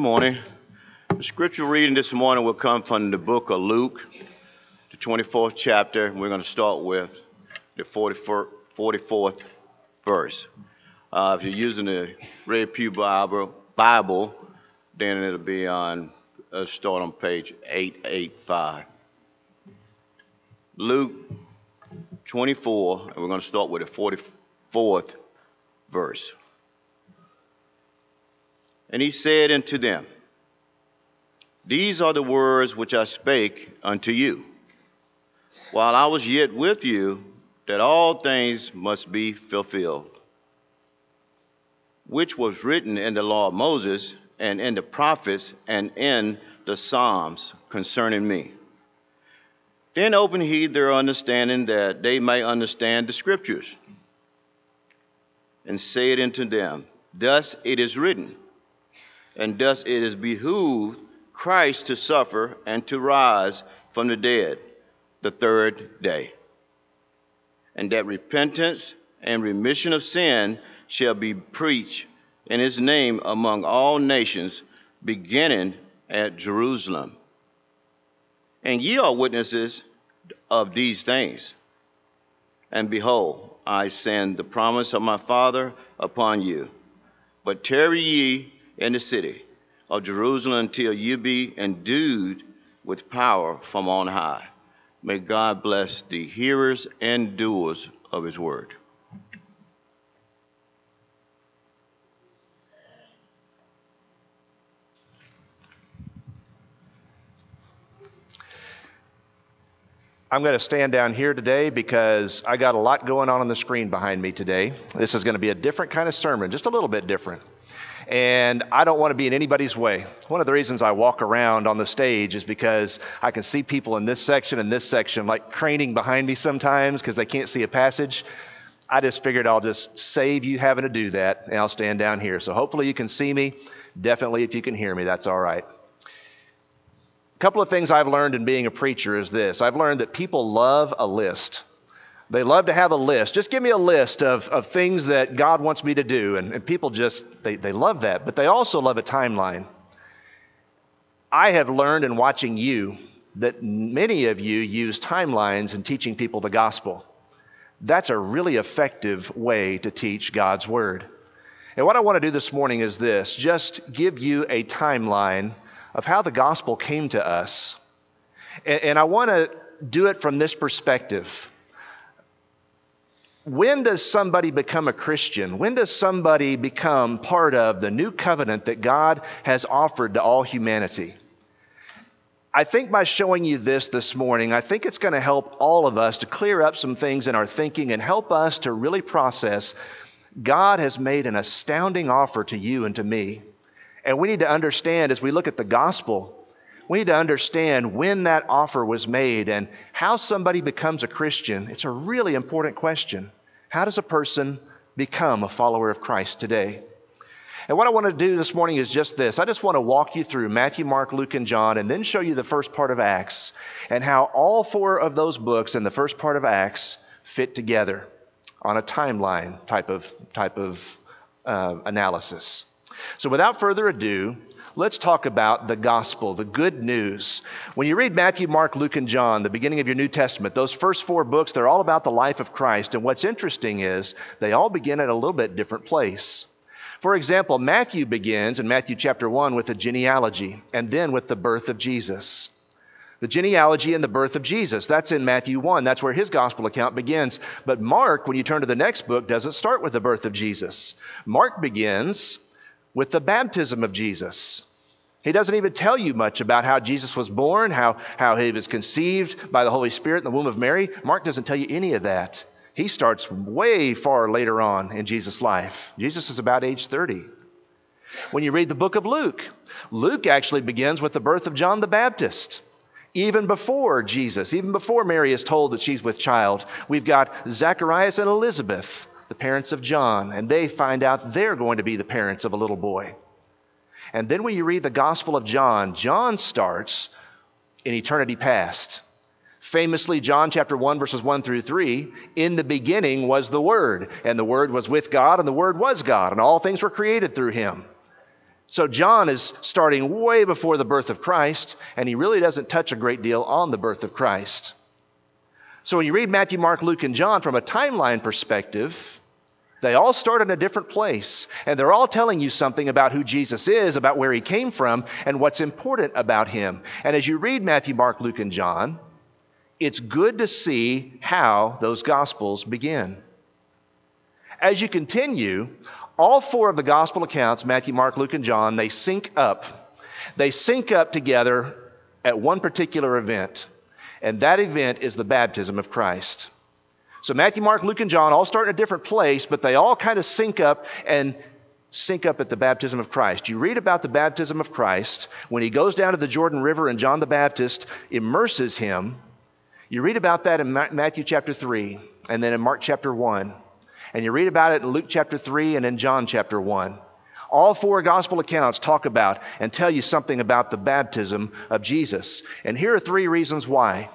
Good morning. The scripture reading this morning will come from the book of Luke, the 24th chapter. We're going to start with the 44th verse. Uh, if you're using the Red Pew Bible, Bible then it'll be on, uh, start on page 885. Luke 24, and we're going to start with the 44th verse. And he said unto them, These are the words which I spake unto you, while I was yet with you, that all things must be fulfilled, which was written in the law of Moses, and in the prophets, and in the Psalms concerning me. Then opened he their understanding that they may understand the scriptures. And said unto them, Thus it is written and thus it is behooved Christ to suffer and to rise from the dead the third day, and that repentance and remission of sin shall be preached in his name among all nations, beginning at Jerusalem. And ye are witnesses of these things. And behold, I send the promise of my Father upon you. But tarry ye in the city of Jerusalem until you be endued with power from on high. May God bless the hearers and doers of his word. I'm going to stand down here today because I got a lot going on on the screen behind me today. This is going to be a different kind of sermon, just a little bit different and I don't want to be in anybody's way. One of the reasons I walk around on the stage is because I can see people in this section and this section like craning behind me sometimes because they can't see a passage. I just figured I'll just save you having to do that and I'll stand down here. So hopefully you can see me. Definitely, if you can hear me, that's all right. A couple of things I've learned in being a preacher is this I've learned that people love a list. They love to have a list. Just give me a list of, of things that God wants me to do. And, and people just, they, they love that. But they also love a timeline. I have learned in watching you that many of you use timelines in teaching people the gospel. That's a really effective way to teach God's word. And what I want to do this morning is this just give you a timeline of how the gospel came to us. And, and I want to do it from this perspective when does somebody become a Christian? When does somebody become part of the new covenant that God has offered to all humanity? I think by showing you this this morning, I think it's going to help all of us to clear up some things in our thinking and help us to really process God has made an astounding offer to you and to me. And we need to understand as we look at the gospel, we need to understand when that offer was made and how somebody becomes a Christian. It's a really important question. How does a person become a follower of Christ today? And what I want to do this morning is just this. I just want to walk you through Matthew, Mark, Luke, and John, and then show you the first part of Acts and how all four of those books and the first part of Acts fit together on a timeline type of, type of uh, analysis. So without further ado, let's talk about the gospel, the good news. When you read Matthew, Mark, Luke, and John, the beginning of your New Testament, those first four books, they're all about the life of Christ. And what's interesting is they all begin at a little bit different place. For example, Matthew begins in Matthew chapter 1 with a genealogy and then with the birth of Jesus. The genealogy and the birth of Jesus. That's in Matthew 1. That's where his gospel account begins. But Mark, when you turn to the next book, doesn't start with the birth of Jesus. Mark begins with the baptism of Jesus. He doesn't even tell you much about how Jesus was born, how, how he was conceived by the Holy Spirit in the womb of Mary. Mark doesn't tell you any of that. He starts way far later on in Jesus' life. Jesus is about age 30. When you read the book of Luke, Luke actually begins with the birth of John the Baptist. Even before Jesus, even before Mary is told that she's with child, we've got Zacharias and Elizabeth the parents of John, and they find out they're going to be the parents of a little boy. And then when you read the Gospel of John, John starts in eternity past. Famously, John chapter 1, verses 1 through 3 in the beginning was the Word, and the Word was with God, and the Word was God, and all things were created through him. So John is starting way before the birth of Christ, and he really doesn't touch a great deal on the birth of Christ. So when you read Matthew, Mark, Luke, and John from a timeline perspective, they all start in a different place, and they're all telling you something about who Jesus is, about where he came from, and what's important about him. And as you read Matthew, Mark, Luke, and John, it's good to see how those gospels begin. As you continue, all four of the gospel accounts Matthew, Mark, Luke, and John they sync up. They sync up together at one particular event, and that event is the baptism of Christ. So Matthew, Mark, Luke, and John all start in a different place, but they all kind of sync up and sync up at the baptism of Christ. You read about the baptism of Christ when he goes down to the Jordan River and John the Baptist immerses him. You read about that in Matthew chapter 3 and then in Mark chapter 1. And you read about it in Luke chapter 3 and in John chapter 1. All four gospel accounts talk about and tell you something about the baptism of Jesus. And here are three reasons why.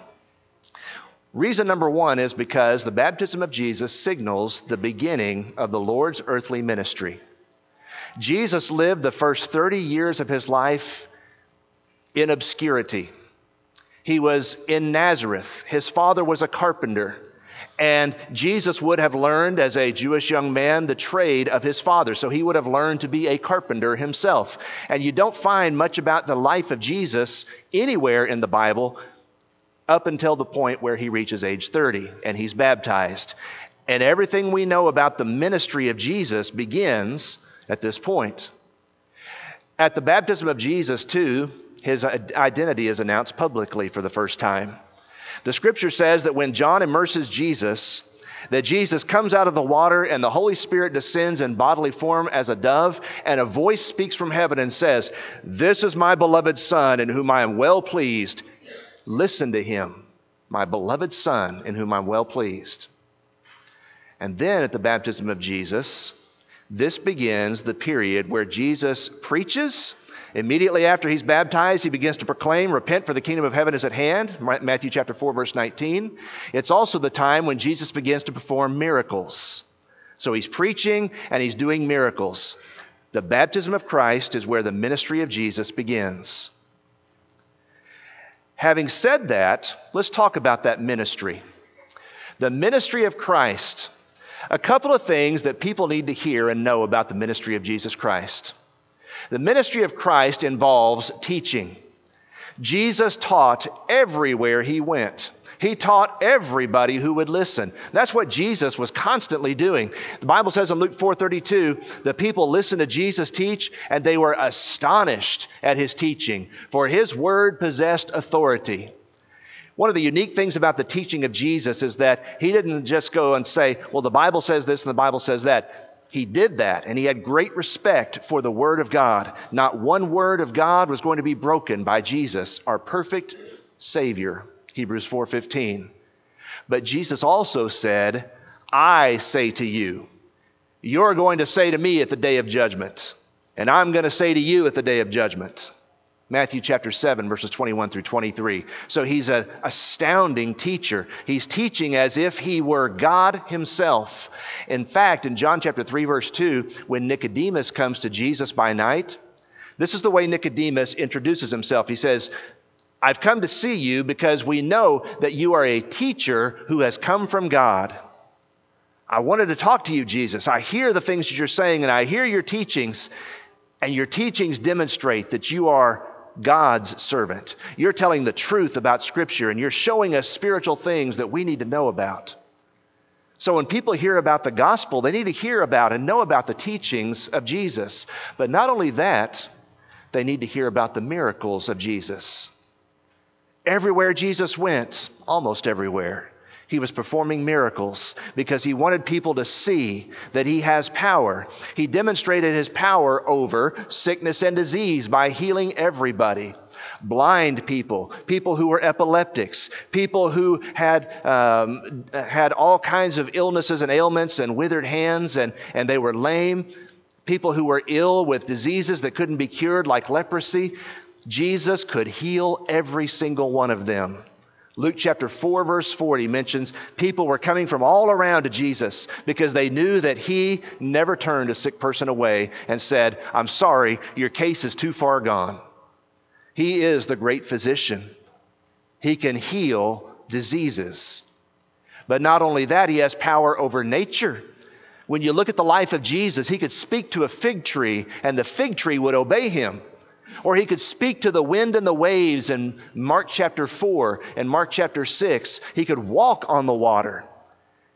Reason number one is because the baptism of Jesus signals the beginning of the Lord's earthly ministry. Jesus lived the first 30 years of his life in obscurity. He was in Nazareth. His father was a carpenter. And Jesus would have learned as a Jewish young man the trade of his father. So he would have learned to be a carpenter himself. And you don't find much about the life of Jesus anywhere in the Bible up until the point where he reaches age 30 and he's baptized. And everything we know about the ministry of Jesus begins at this point. At the baptism of Jesus, too, his identity is announced publicly for the first time. The scripture says that when John immerses Jesus, that Jesus comes out of the water and the Holy Spirit descends in bodily form as a dove, and a voice speaks from heaven and says, This is my beloved Son, in whom I am well pleased. Listen to him, my beloved Son, in whom I'm well pleased. And then at the baptism of Jesus, this begins the period where Jesus preaches. Immediately after he's baptized, he begins to proclaim, Repent, for the kingdom of heaven is at hand. Matthew chapter 4, verse 19. It's also the time when Jesus begins to perform miracles. So he's preaching and he's doing miracles. The baptism of Christ is where the ministry of Jesus begins. Having said that, let's talk about that ministry. The ministry of Christ. A couple of things that people need to hear and know about the ministry of Jesus Christ. The ministry of Christ involves teaching. Jesus taught everywhere he went. He taught everybody who would listen. That's what Jesus was constantly doing. The Bible says in Luke 4:32, the people listened to Jesus teach and they were astonished at his teaching, for his word possessed authority. One of the unique things about the teaching of Jesus is that he didn't just go and say, well, the Bible says this and the Bible says that. He did that, and he had great respect for the Word of God. Not one word of God was going to be broken by Jesus, our perfect Savior. Hebrews 4:15. But Jesus also said, "I say to you, you're going to say to me at the day of judgment, and I'm going to say to you at the day of judgment." Matthew chapter 7, verses 21 through 23. So he's an astounding teacher. He's teaching as if he were God himself. In fact, in John chapter 3, verse 2, when Nicodemus comes to Jesus by night, this is the way Nicodemus introduces himself. He says, I've come to see you because we know that you are a teacher who has come from God. I wanted to talk to you, Jesus. I hear the things that you're saying and I hear your teachings, and your teachings demonstrate that you are God's servant. You're telling the truth about Scripture and you're showing us spiritual things that we need to know about. So when people hear about the gospel, they need to hear about and know about the teachings of Jesus. But not only that, they need to hear about the miracles of Jesus. Everywhere Jesus went, almost everywhere, he was performing miracles because he wanted people to see that he has power. He demonstrated his power over sickness and disease by healing everybody blind people, people who were epileptics, people who had, um, had all kinds of illnesses and ailments and withered hands and, and they were lame, people who were ill with diseases that couldn't be cured, like leprosy. Jesus could heal every single one of them Luke chapter 4, verse 40 mentions people were coming from all around to Jesus because they knew that he never turned a sick person away and said, I'm sorry, your case is too far gone. He is the great physician, he can heal diseases. But not only that, he has power over nature. When you look at the life of Jesus, he could speak to a fig tree and the fig tree would obey him. Or he could speak to the wind and the waves in Mark chapter 4 and Mark chapter 6. He could walk on the water.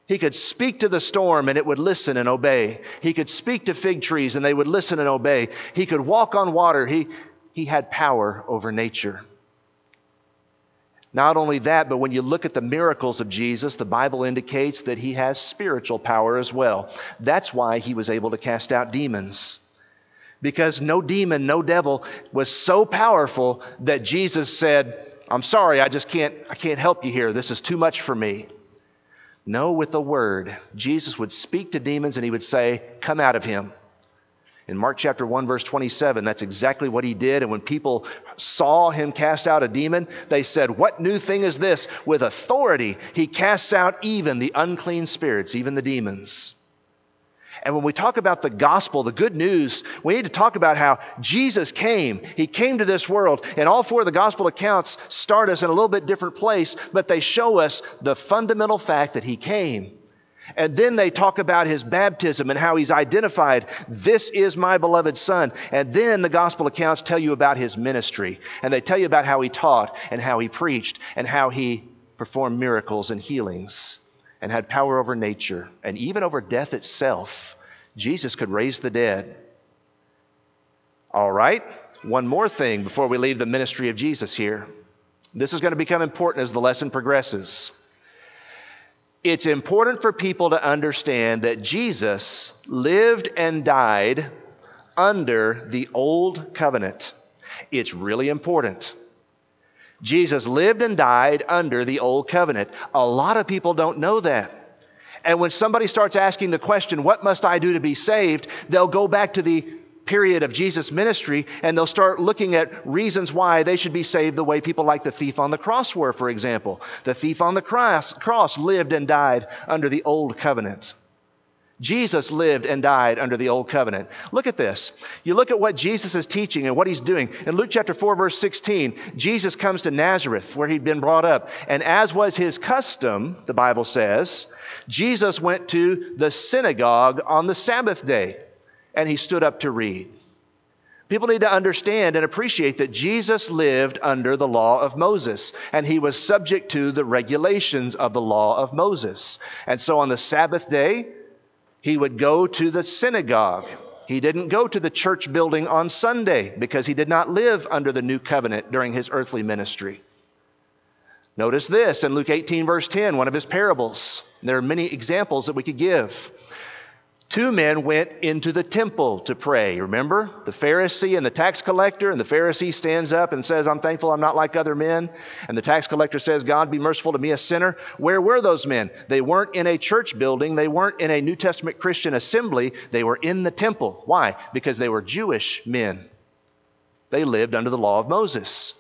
He could speak to the storm and it would listen and obey. He could speak to fig trees and they would listen and obey. He could walk on water. He, he had power over nature. Not only that, but when you look at the miracles of Jesus, the Bible indicates that he has spiritual power as well. That's why he was able to cast out demons because no demon, no devil was so powerful that Jesus said, I'm sorry, I just can't, I can't help you here. This is too much for me. No, with the word, Jesus would speak to demons and he would say, Come out of him. In Mark chapter 1, verse 27, that's exactly what he did. And when people saw him cast out a demon, they said, What new thing is this? With authority, he casts out even the unclean spirits, even the demons. And when we talk about the gospel, the good news, we need to talk about how Jesus came. He came to this world, and all four of the gospel accounts start us in a little bit different place, but they show us the fundamental fact that He came. And then they talk about his baptism and how he's identified, this is my beloved son. And then the gospel accounts tell you about his ministry. And they tell you about how he taught and how he preached and how he performed miracles and healings and had power over nature and even over death itself. Jesus could raise the dead. All right, one more thing before we leave the ministry of Jesus here. This is going to become important as the lesson progresses. It's important for people to understand that Jesus lived and died under the old covenant. It's really important. Jesus lived and died under the old covenant. A lot of people don't know that. And when somebody starts asking the question, What must I do to be saved? they'll go back to the period of Jesus' ministry and they'll start looking at reasons why they should be saved the way people like the thief on the cross were, for example. The thief on the cross, lived and died under the old covenant. Jesus lived and died under the old covenant. Look at this. You look at what Jesus is teaching and what he's doing. In Luke chapter 4, verse 16, Jesus comes to Nazareth, where he'd been brought up. And as was his custom, the Bible says, Jesus went to the synagogue on the Sabbath day and he stood up to read. People need to understand and appreciate that Jesus lived under the law of Moses and he was subject to the regulations of the law of Moses. And so on the Sabbath day, he would go to the synagogue. He didn't go to the church building on Sunday because he did not live under the new covenant during his earthly ministry. Notice this in Luke 18, verse 10, one of his parables. There are many examples that we could give. Two men went into the temple to pray. Remember? The Pharisee and the tax collector. And the Pharisee stands up and says, I'm thankful I'm not like other men. And the tax collector says, God be merciful to me, a sinner. Where were those men? They weren't in a church building. They weren't in a New Testament Christian assembly. They were in the temple. Why? Because they were Jewish men. They lived under the law of Moses.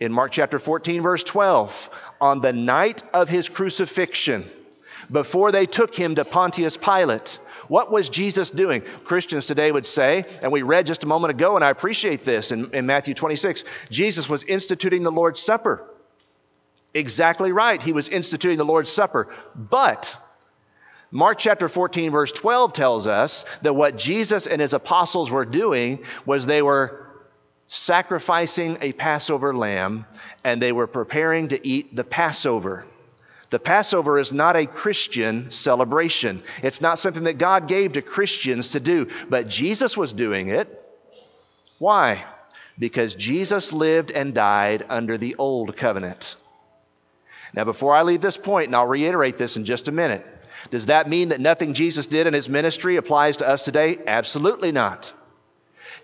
In Mark chapter 14, verse 12, on the night of his crucifixion, before they took him to Pontius Pilate. What was Jesus doing? Christians today would say, and we read just a moment ago, and I appreciate this in, in Matthew 26, Jesus was instituting the Lord's Supper. Exactly right. He was instituting the Lord's Supper. But Mark chapter 14, verse 12 tells us that what Jesus and his apostles were doing was they were sacrificing a Passover lamb and they were preparing to eat the Passover. The Passover is not a Christian celebration. It's not something that God gave to Christians to do, but Jesus was doing it. Why? Because Jesus lived and died under the old covenant. Now, before I leave this point, and I'll reiterate this in just a minute, does that mean that nothing Jesus did in his ministry applies to us today? Absolutely not.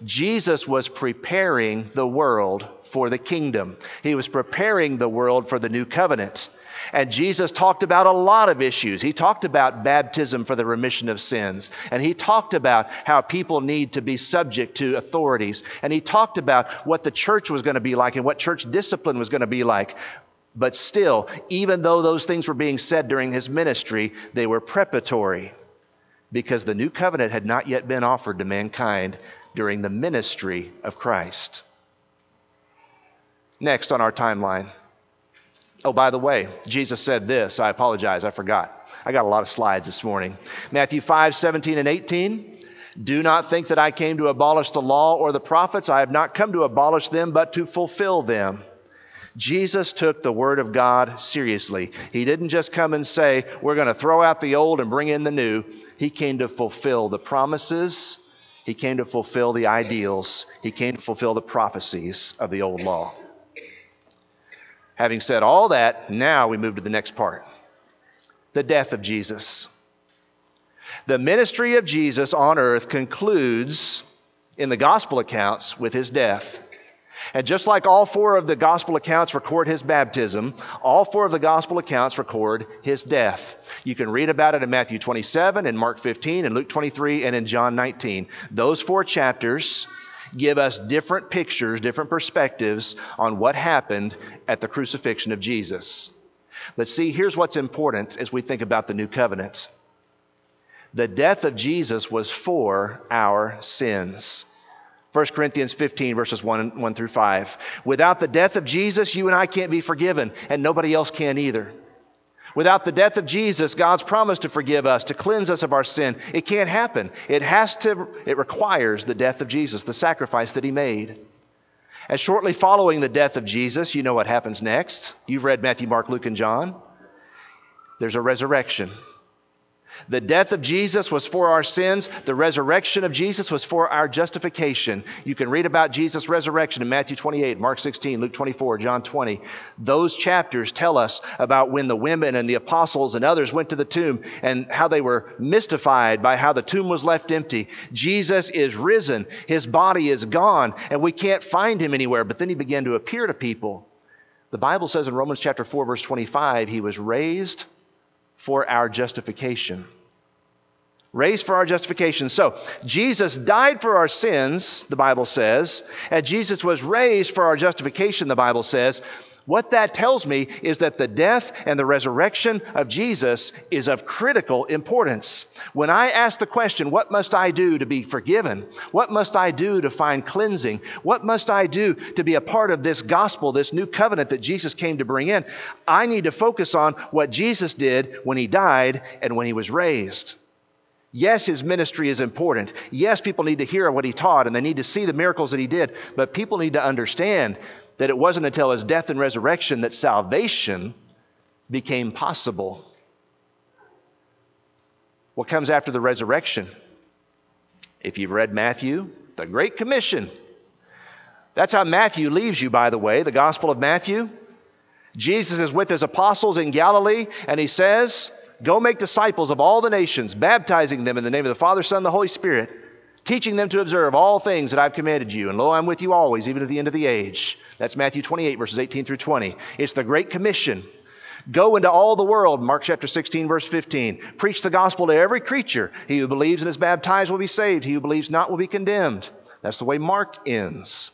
Jesus was preparing the world for the kingdom. He was preparing the world for the new covenant. And Jesus talked about a lot of issues. He talked about baptism for the remission of sins. And he talked about how people need to be subject to authorities. And he talked about what the church was going to be like and what church discipline was going to be like. But still, even though those things were being said during his ministry, they were preparatory because the new covenant had not yet been offered to mankind during the ministry of Christ. Next on our timeline. Oh, by the way, Jesus said this. I apologize, I forgot. I got a lot of slides this morning. Matthew 5, 17 and 18. Do not think that I came to abolish the law or the prophets. I have not come to abolish them, but to fulfill them. Jesus took the Word of God seriously. He didn't just come and say, We're going to throw out the old and bring in the new. He came to fulfill the promises, He came to fulfill the ideals, He came to fulfill the prophecies of the old law. Having said all that, now we move to the next part the death of Jesus. The ministry of Jesus on earth concludes in the gospel accounts with his death. And just like all four of the gospel accounts record his baptism, all four of the gospel accounts record his death. You can read about it in Matthew 27, in Mark 15, in Luke 23, and in John 19. Those four chapters give us different pictures, different perspectives on what happened at the crucifixion of Jesus. But see, here's what's important as we think about the new covenant the death of Jesus was for our sins. 1 Corinthians 15, verses 1, 1 through 5. Without the death of Jesus, you and I can't be forgiven, and nobody else can either. Without the death of Jesus, God's promise to forgive us, to cleanse us of our sin, it can't happen. It has to, it requires the death of Jesus, the sacrifice that he made. And shortly following the death of Jesus, you know what happens next. You've read Matthew, Mark, Luke, and John. There's a resurrection. The death of Jesus was for our sins. The resurrection of Jesus was for our justification. You can read about Jesus' resurrection in Matthew 28, Mark 16, Luke 24, John 20. Those chapters tell us about when the women and the apostles and others went to the tomb and how they were mystified by how the tomb was left empty. Jesus is risen. His body is gone, and we can't find him anywhere. But then he began to appear to people. The Bible says in Romans chapter 4, verse 25, he was raised for our justification. Raised for our justification. So, Jesus died for our sins, the Bible says, and Jesus was raised for our justification, the Bible says. What that tells me is that the death and the resurrection of Jesus is of critical importance. When I ask the question, What must I do to be forgiven? What must I do to find cleansing? What must I do to be a part of this gospel, this new covenant that Jesus came to bring in? I need to focus on what Jesus did when he died and when he was raised. Yes, his ministry is important. Yes, people need to hear what he taught and they need to see the miracles that he did. But people need to understand that it wasn't until his death and resurrection that salvation became possible. What comes after the resurrection? If you've read Matthew, the Great Commission. That's how Matthew leaves you, by the way, the Gospel of Matthew. Jesus is with his apostles in Galilee, and he says, Go make disciples of all the nations, baptizing them in the name of the Father, Son, and the Holy Spirit, teaching them to observe all things that I've commanded you. And lo, I'm with you always, even to the end of the age. That's Matthew 28, verses 18 through 20. It's the Great Commission. Go into all the world, Mark chapter 16, verse 15. Preach the gospel to every creature. He who believes and is baptized will be saved. He who believes not will be condemned. That's the way Mark ends.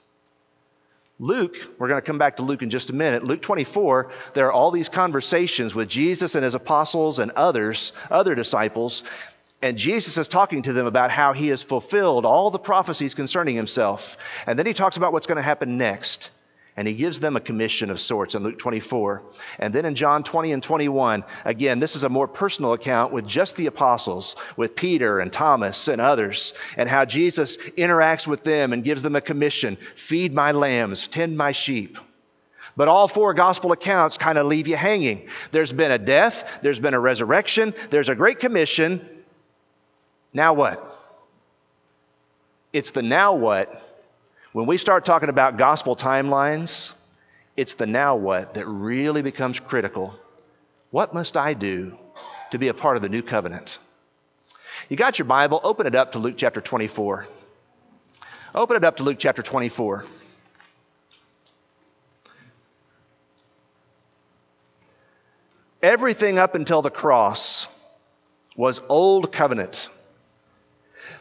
Luke, we're going to come back to Luke in just a minute. Luke 24, there are all these conversations with Jesus and his apostles and others, other disciples, and Jesus is talking to them about how he has fulfilled all the prophecies concerning himself. And then he talks about what's going to happen next. And he gives them a commission of sorts in Luke 24. And then in John 20 and 21, again, this is a more personal account with just the apostles, with Peter and Thomas and others, and how Jesus interacts with them and gives them a commission feed my lambs, tend my sheep. But all four gospel accounts kind of leave you hanging. There's been a death, there's been a resurrection, there's a great commission. Now what? It's the now what when we start talking about gospel timelines, it's the now what that really becomes critical. What must I do to be a part of the new covenant? You got your Bible, open it up to Luke chapter 24. Open it up to Luke chapter 24. Everything up until the cross was old covenant.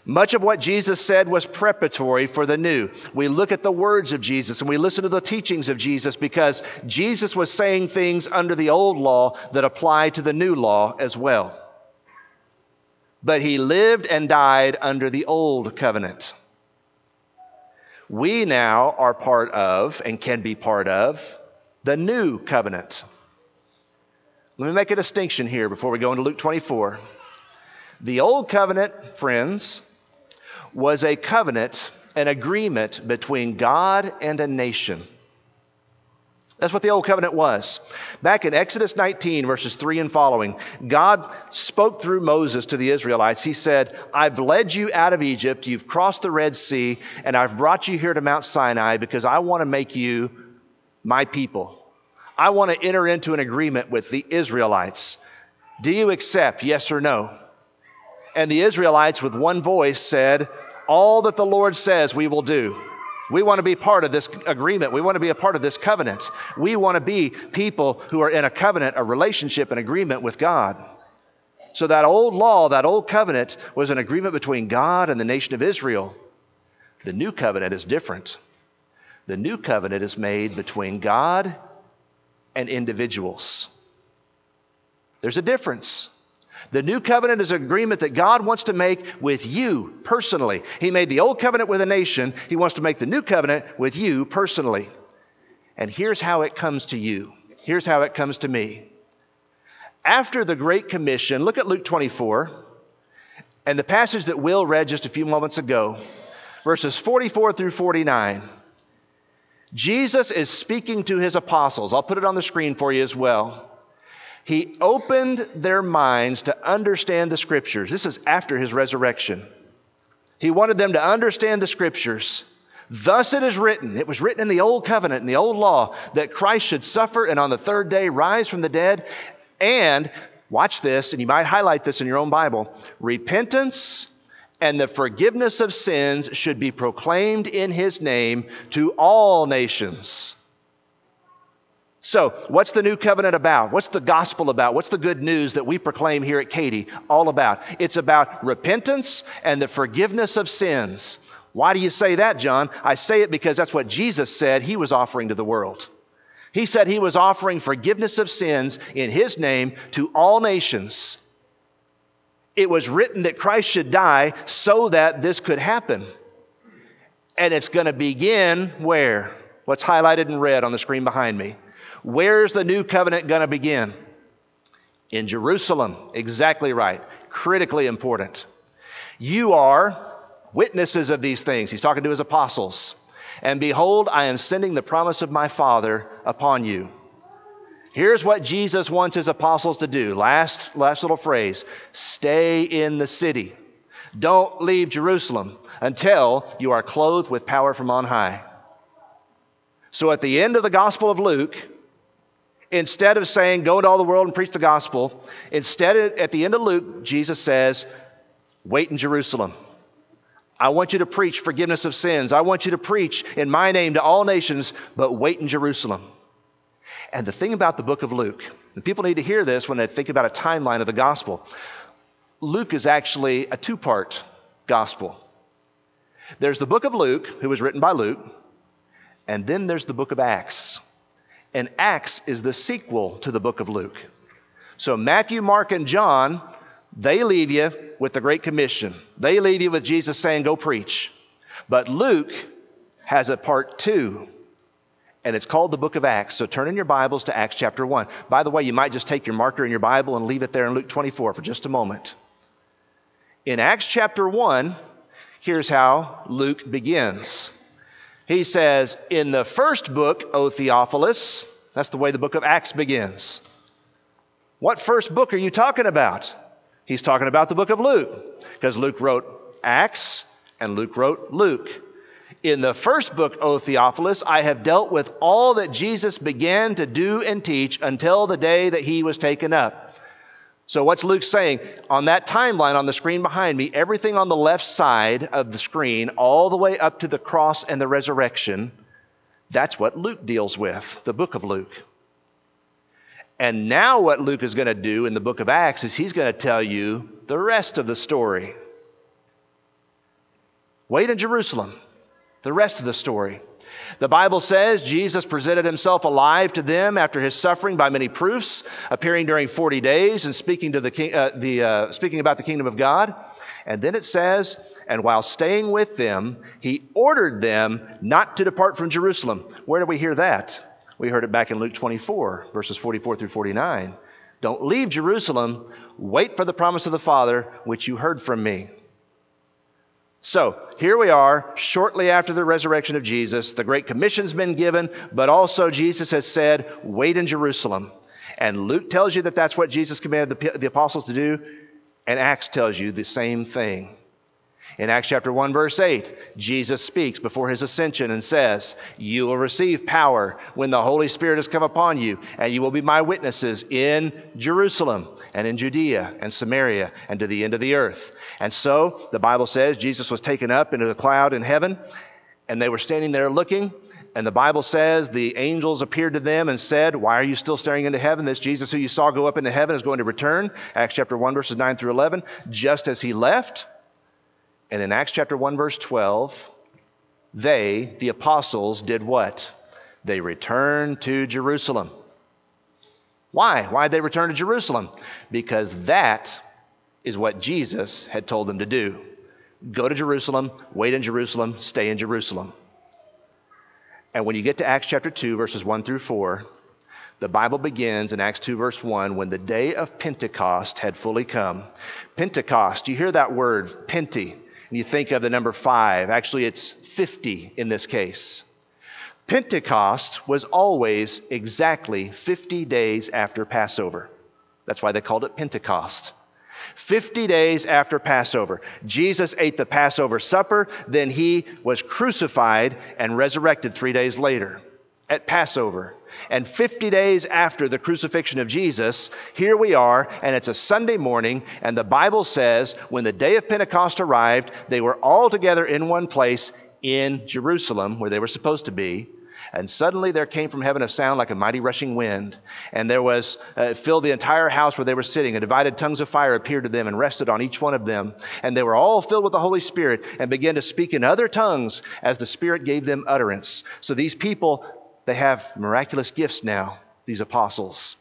Much of what Jesus said was preparatory for the new. We look at the words of Jesus and we listen to the teachings of Jesus because Jesus was saying things under the old law that apply to the new law as well. But he lived and died under the old covenant. We now are part of and can be part of the new covenant. Let me make a distinction here before we go into Luke 24. The old covenant, friends, was a covenant, an agreement between God and a nation. That's what the old covenant was. Back in Exodus 19, verses 3 and following, God spoke through Moses to the Israelites. He said, I've led you out of Egypt, you've crossed the Red Sea, and I've brought you here to Mount Sinai because I want to make you my people. I want to enter into an agreement with the Israelites. Do you accept, yes or no? And the Israelites, with one voice, said, All that the Lord says we will do. We want to be part of this agreement. We want to be a part of this covenant. We want to be people who are in a covenant, a relationship, an agreement with God. So that old law, that old covenant, was an agreement between God and the nation of Israel. The new covenant is different. The new covenant is made between God and individuals. There's a difference. The new covenant is an agreement that God wants to make with you personally. He made the old covenant with a nation, He wants to make the new covenant with you personally. And here's how it comes to you. Here's how it comes to me. After the Great Commission, look at Luke 24 and the passage that Will read just a few moments ago, verses 44 through 49. Jesus is speaking to his apostles. I'll put it on the screen for you as well. He opened their minds to understand the scriptures. This is after his resurrection. He wanted them to understand the scriptures. Thus it is written, it was written in the old covenant, in the old law, that Christ should suffer and on the third day rise from the dead. And, watch this, and you might highlight this in your own Bible repentance and the forgiveness of sins should be proclaimed in his name to all nations. So, what's the new covenant about? What's the gospel about? What's the good news that we proclaim here at Katy all about? It's about repentance and the forgiveness of sins. Why do you say that, John? I say it because that's what Jesus said he was offering to the world. He said he was offering forgiveness of sins in his name to all nations. It was written that Christ should die so that this could happen. And it's going to begin where? What's highlighted in red on the screen behind me? Where's the new covenant going to begin? In Jerusalem. Exactly right. Critically important. You are witnesses of these things. He's talking to his apostles. And behold, I am sending the promise of my Father upon you. Here's what Jesus wants his apostles to do. Last, last little phrase stay in the city. Don't leave Jerusalem until you are clothed with power from on high. So at the end of the Gospel of Luke, instead of saying, go into all the world and preach the gospel, instead, at the end of Luke, Jesus says, wait in Jerusalem. I want you to preach forgiveness of sins. I want you to preach in my name to all nations, but wait in Jerusalem. And the thing about the book of Luke, and people need to hear this when they think about a timeline of the gospel, Luke is actually a two part gospel. There's the book of Luke, who was written by Luke, and then there's the book of Acts. And Acts is the sequel to the book of Luke. So Matthew, Mark, and John, they leave you with the Great Commission. They leave you with Jesus saying, Go preach. But Luke has a part two and it's called the book of Acts. So turn in your Bibles to Acts chapter 1. By the way, you might just take your marker in your Bible and leave it there in Luke 24 for just a moment. In Acts chapter 1, here's how Luke begins. He says, In the first book, O Theophilus, that's the way the book of Acts begins. What first book are you talking about? He's talking about the book of Luke, because Luke wrote Acts and Luke wrote Luke. In the first book, O Theophilus, I have dealt with all that Jesus began to do and teach until the day that he was taken up. So, what's Luke saying? On that timeline on the screen behind me, everything on the left side of the screen, all the way up to the cross and the resurrection, that's what Luke deals with, the book of Luke. And now, what Luke is going to do in the book of Acts is he's going to tell you the rest of the story. Wait in Jerusalem. The rest of the story. The Bible says Jesus presented himself alive to them after his suffering by many proofs, appearing during 40 days and speaking, to the, king, uh, the uh, speaking about the kingdom of God. And then it says, and while staying with them, he ordered them not to depart from Jerusalem. Where do we hear that? We heard it back in Luke 24, verses 44 through 49. Don't leave Jerusalem. Wait for the promise of the Father, which you heard from me. So here we are, shortly after the resurrection of Jesus. The Great Commission's been given, but also Jesus has said, Wait in Jerusalem. And Luke tells you that that's what Jesus commanded the, the apostles to do, and Acts tells you the same thing. In Acts chapter 1, verse 8, Jesus speaks before his ascension and says, You will receive power when the Holy Spirit has come upon you, and you will be my witnesses in Jerusalem and in Judea and Samaria and to the end of the earth. And so the Bible says Jesus was taken up into the cloud in heaven, and they were standing there looking. And the Bible says the angels appeared to them and said, Why are you still staring into heaven? This Jesus who you saw go up into heaven is going to return. Acts chapter 1, verses 9 through 11. Just as he left, and in Acts chapter 1, verse 12, they, the apostles, did what? They returned to Jerusalem. Why? Why did they return to Jerusalem? Because that is what Jesus had told them to do. Go to Jerusalem, wait in Jerusalem, stay in Jerusalem. And when you get to Acts chapter 2, verses 1 through 4, the Bible begins in Acts 2, verse 1, when the day of Pentecost had fully come. Pentecost, you hear that word, Pente and you think of the number five. Actually, it's 50 in this case. Pentecost was always exactly 50 days after Passover. That's why they called it Pentecost. 50 days after Passover, Jesus ate the Passover supper, then he was crucified and resurrected three days later at Passover. And 50 days after the crucifixion of Jesus, here we are, and it's a Sunday morning, and the Bible says when the day of Pentecost arrived, they were all together in one place in Jerusalem, where they were supposed to be. And suddenly there came from heaven a sound like a mighty rushing wind, and there was uh, filled the entire house where they were sitting. And divided tongues of fire appeared to them and rested on each one of them. And they were all filled with the Holy Spirit and began to speak in other tongues as the Spirit gave them utterance. So these people they have miraculous gifts now, these apostles.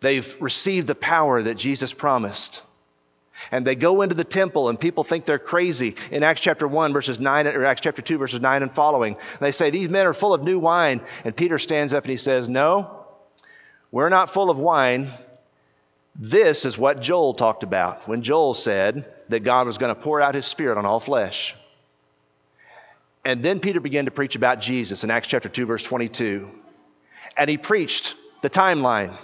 They've received the power that Jesus promised. And they go into the temple, and people think they're crazy. In Acts chapter 1, verses 9, or Acts chapter 2, verses 9 and following, they say, These men are full of new wine. And Peter stands up and he says, No, we're not full of wine. This is what Joel talked about when Joel said that God was going to pour out his spirit on all flesh. And then Peter began to preach about Jesus in Acts chapter 2, verse 22. And he preached the timeline.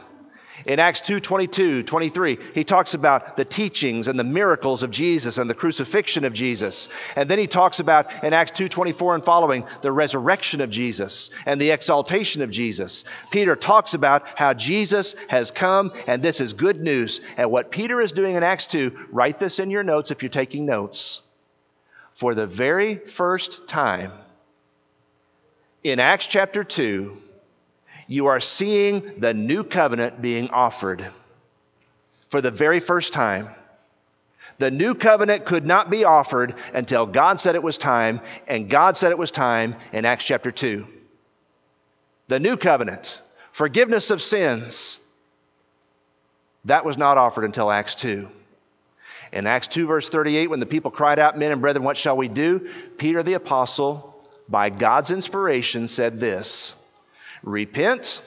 In Acts 2 22, 23, he talks about the teachings and the miracles of Jesus and the crucifixion of Jesus. And then he talks about, in Acts 2 24 and following, the resurrection of Jesus and the exaltation of Jesus. Peter talks about how Jesus has come and this is good news. And what Peter is doing in Acts 2, write this in your notes if you're taking notes for the very first time in Acts chapter 2, you are seeing the new covenant being offered. For the very first time. The new covenant could not be offered until God said it was time, and God said it was time in Acts chapter 2. The new covenant, forgiveness of sins, that was not offered until Acts 2. In Acts 2, verse 38, when the people cried out, Men and brethren, what shall we do? Peter the apostle, by God's inspiration, said this Repent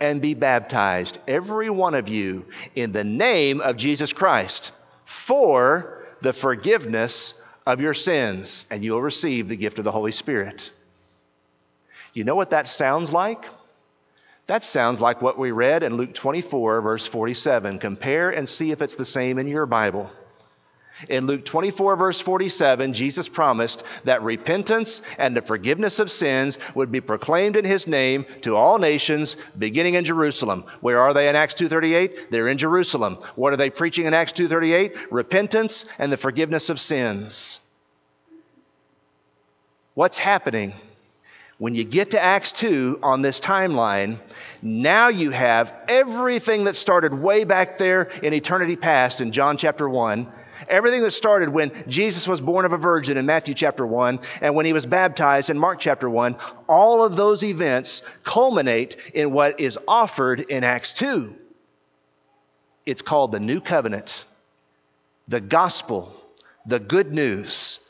and be baptized, every one of you, in the name of Jesus Christ, for the forgiveness of your sins, and you will receive the gift of the Holy Spirit. You know what that sounds like? That sounds like what we read in Luke 24, verse 47. Compare and see if it's the same in your Bible. In Luke 24, verse 47, Jesus promised that repentance and the forgiveness of sins would be proclaimed in his name to all nations, beginning in Jerusalem. Where are they in Acts 2.38? They're in Jerusalem. What are they preaching in Acts 2.38? Repentance and the forgiveness of sins. What's happening? When you get to Acts 2 on this timeline, now you have everything that started way back there in eternity past in John chapter 1 Everything that started when Jesus was born of a virgin in Matthew chapter 1 and when he was baptized in Mark chapter 1, all of those events culminate in what is offered in Acts 2. It's called the New Covenant, the gospel, the good news.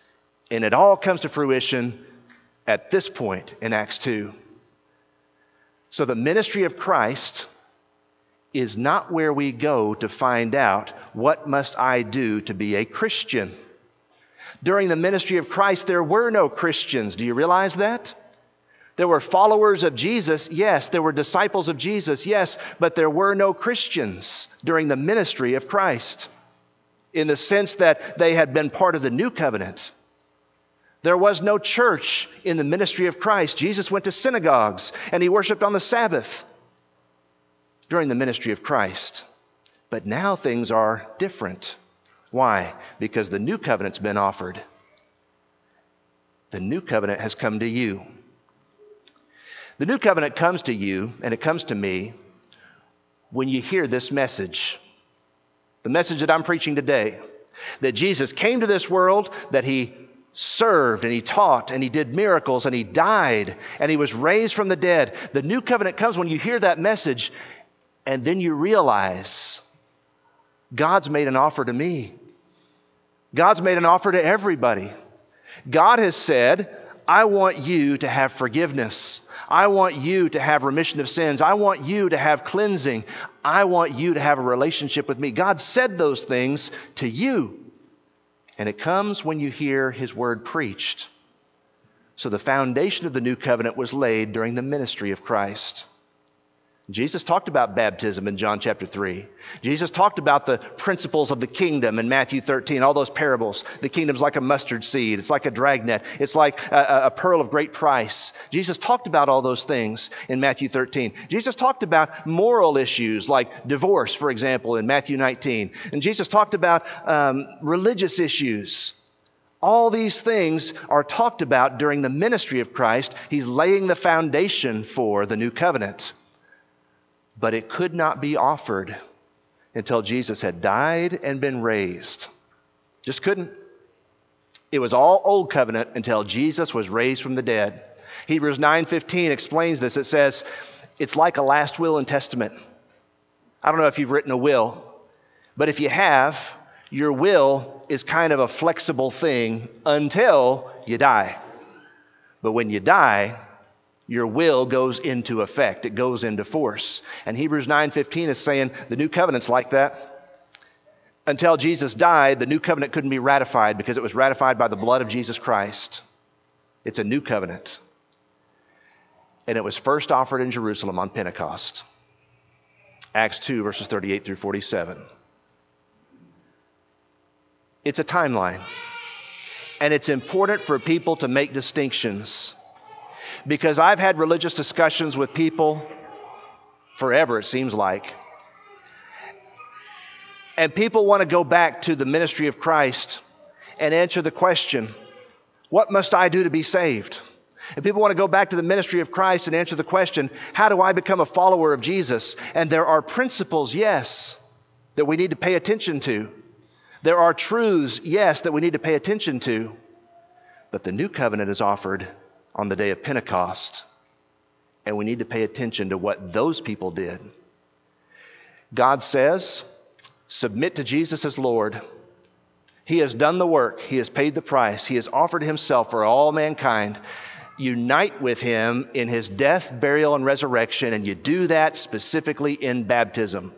And it all comes to fruition at this point in Acts 2. So the ministry of Christ is not where we go to find out what must I do to be a Christian. During the ministry of Christ, there were no Christians. Do you realize that? There were followers of Jesus, yes. There were disciples of Jesus, yes. But there were no Christians during the ministry of Christ in the sense that they had been part of the new covenant. There was no church in the ministry of Christ. Jesus went to synagogues and he worshiped on the Sabbath during the ministry of Christ. But now things are different. Why? Because the new covenant's been offered. The new covenant has come to you. The new covenant comes to you and it comes to me when you hear this message. The message that I'm preaching today that Jesus came to this world, that he served and he taught and he did miracles and he died and he was raised from the dead. The new covenant comes when you hear that message and then you realize God's made an offer to me. God's made an offer to everybody. God has said, I want you to have forgiveness. I want you to have remission of sins. I want you to have cleansing. I want you to have a relationship with me. God said those things to you. And it comes when you hear his word preached. So the foundation of the new covenant was laid during the ministry of Christ. Jesus talked about baptism in John chapter 3. Jesus talked about the principles of the kingdom in Matthew 13, all those parables. The kingdom's like a mustard seed, it's like a dragnet, it's like a, a, pearl of great price. Jesus talked about all those things in Matthew 13. Jesus talked about moral issues like divorce, for example, in Matthew 19. And Jesus talked about um, religious issues. All these things are talked about during the ministry of Christ. He's laying the foundation for the new covenant but it could not be offered until Jesus had died and been raised. Just couldn't. It was all old covenant until Jesus was raised from the dead. Hebrews 9:15 explains this. It says, "It's like a last will and testament." I don't know if you've written a will, but if you have, your will is kind of a flexible thing until you die. But when you die, your will goes into effect. It goes into force. And hebrews 9.15 is saying the new covenant's like that. Until jesus died the new covenant couldn't be ratified because it was ratified by the blood of jesus christ. It's a new covenant. And it was first offered in jerusalem on pentecost. Acts 2 verses 38 through 47 it's a timeline. And it's important for people to make distinctions because I've had religious discussions with people forever, it seems like. And people want to go back to the ministry of Christ and answer the question, What must I do to be saved? And people want to go back to the ministry of Christ and answer the question, How do I become a follower of Jesus? And there are principles, yes, that we need to pay attention to. There are truths, yes, that we need to pay attention to. But the new covenant is offered on the day of Pentecost, and we need to pay attention to what those people did. God says, submit to Jesus as Lord. He has done the work, He has paid the price, He has offered Himself for all mankind. Unite with Him in His death, burial, and resurrection, and you do that specifically in baptism.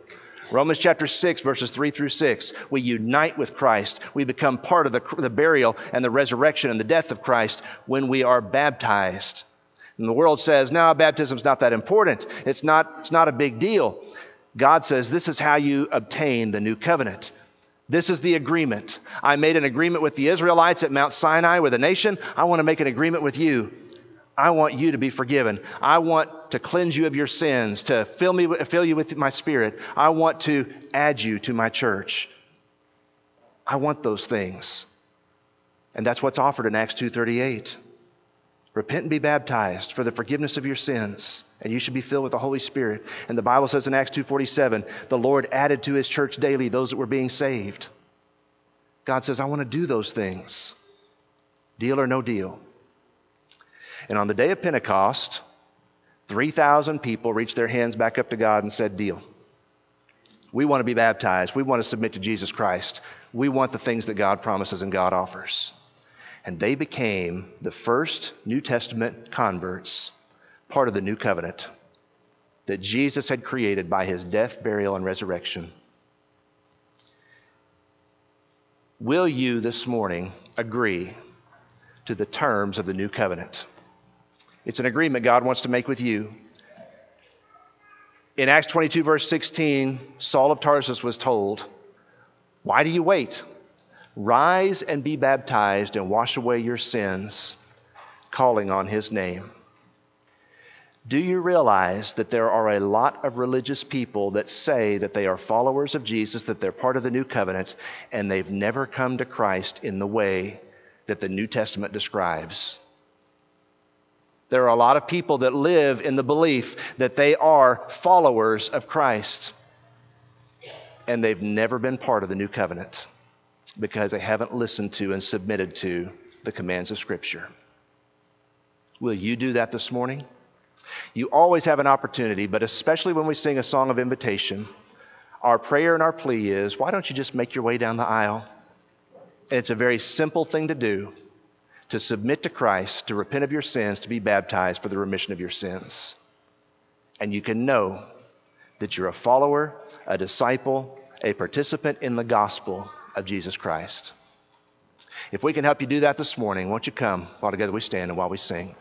Romans chapter 6, verses 3 through 6. We unite with Christ. We become part of the, the burial and the resurrection and the death of Christ when we are baptized. And the world says, no, baptism's not that important. It's not, it's not a big deal. God says, this is how you obtain the new covenant. This is the agreement. I made an agreement with the Israelites at Mount Sinai with a nation. I want to make an agreement with you. I want you to be forgiven. I want to cleanse you of your sins, to fill, me, fill you with my spirit. I want to add you to my church. I want those things. And that's what's offered in Acts 2:38. Repent and be baptized for the forgiveness of your sins, and you should be filled with the Holy Spirit. And the Bible says in Acts 2:47, the Lord added to his church daily those that were being saved. God says, I want to do those things. Deal or no deal. And on the day of Pentecost, 3,000 people reached their hands back up to God and said, Deal. We want to be baptized. We want to submit to Jesus Christ. We want the things that God promises and God offers. And they became the first New Testament converts, part of the new covenant that Jesus had created by his death, burial, and resurrection. Will you this morning agree to the terms of the new covenant? It's an agreement God wants to make with you. In Acts 22, verse 16, Saul of Tarsus was told, Why do you wait? Rise and be baptized and wash away your sins, calling on his name. Do you realize that there are a lot of religious people that say that they are followers of Jesus, that they're part of the new covenant, and they've never come to Christ in the way that the New Testament describes? There are a lot of people that live in the belief that they are followers of Christ, and they've never been part of the new covenant because they haven't listened to and submitted to the commands of Scripture. Will you do that this morning? You always have an opportunity, but especially when we sing a song of invitation, our prayer and our plea is why don't you just make your way down the aisle? And it's a very simple thing to do to submit to Christ, to repent of your sins, to be baptized for the remission of your sins. And you can know that you're a follower, a disciple, a participant in the gospel of Jesus Christ. If we can help you do that this morning, won't you come while together we stand and while we sing?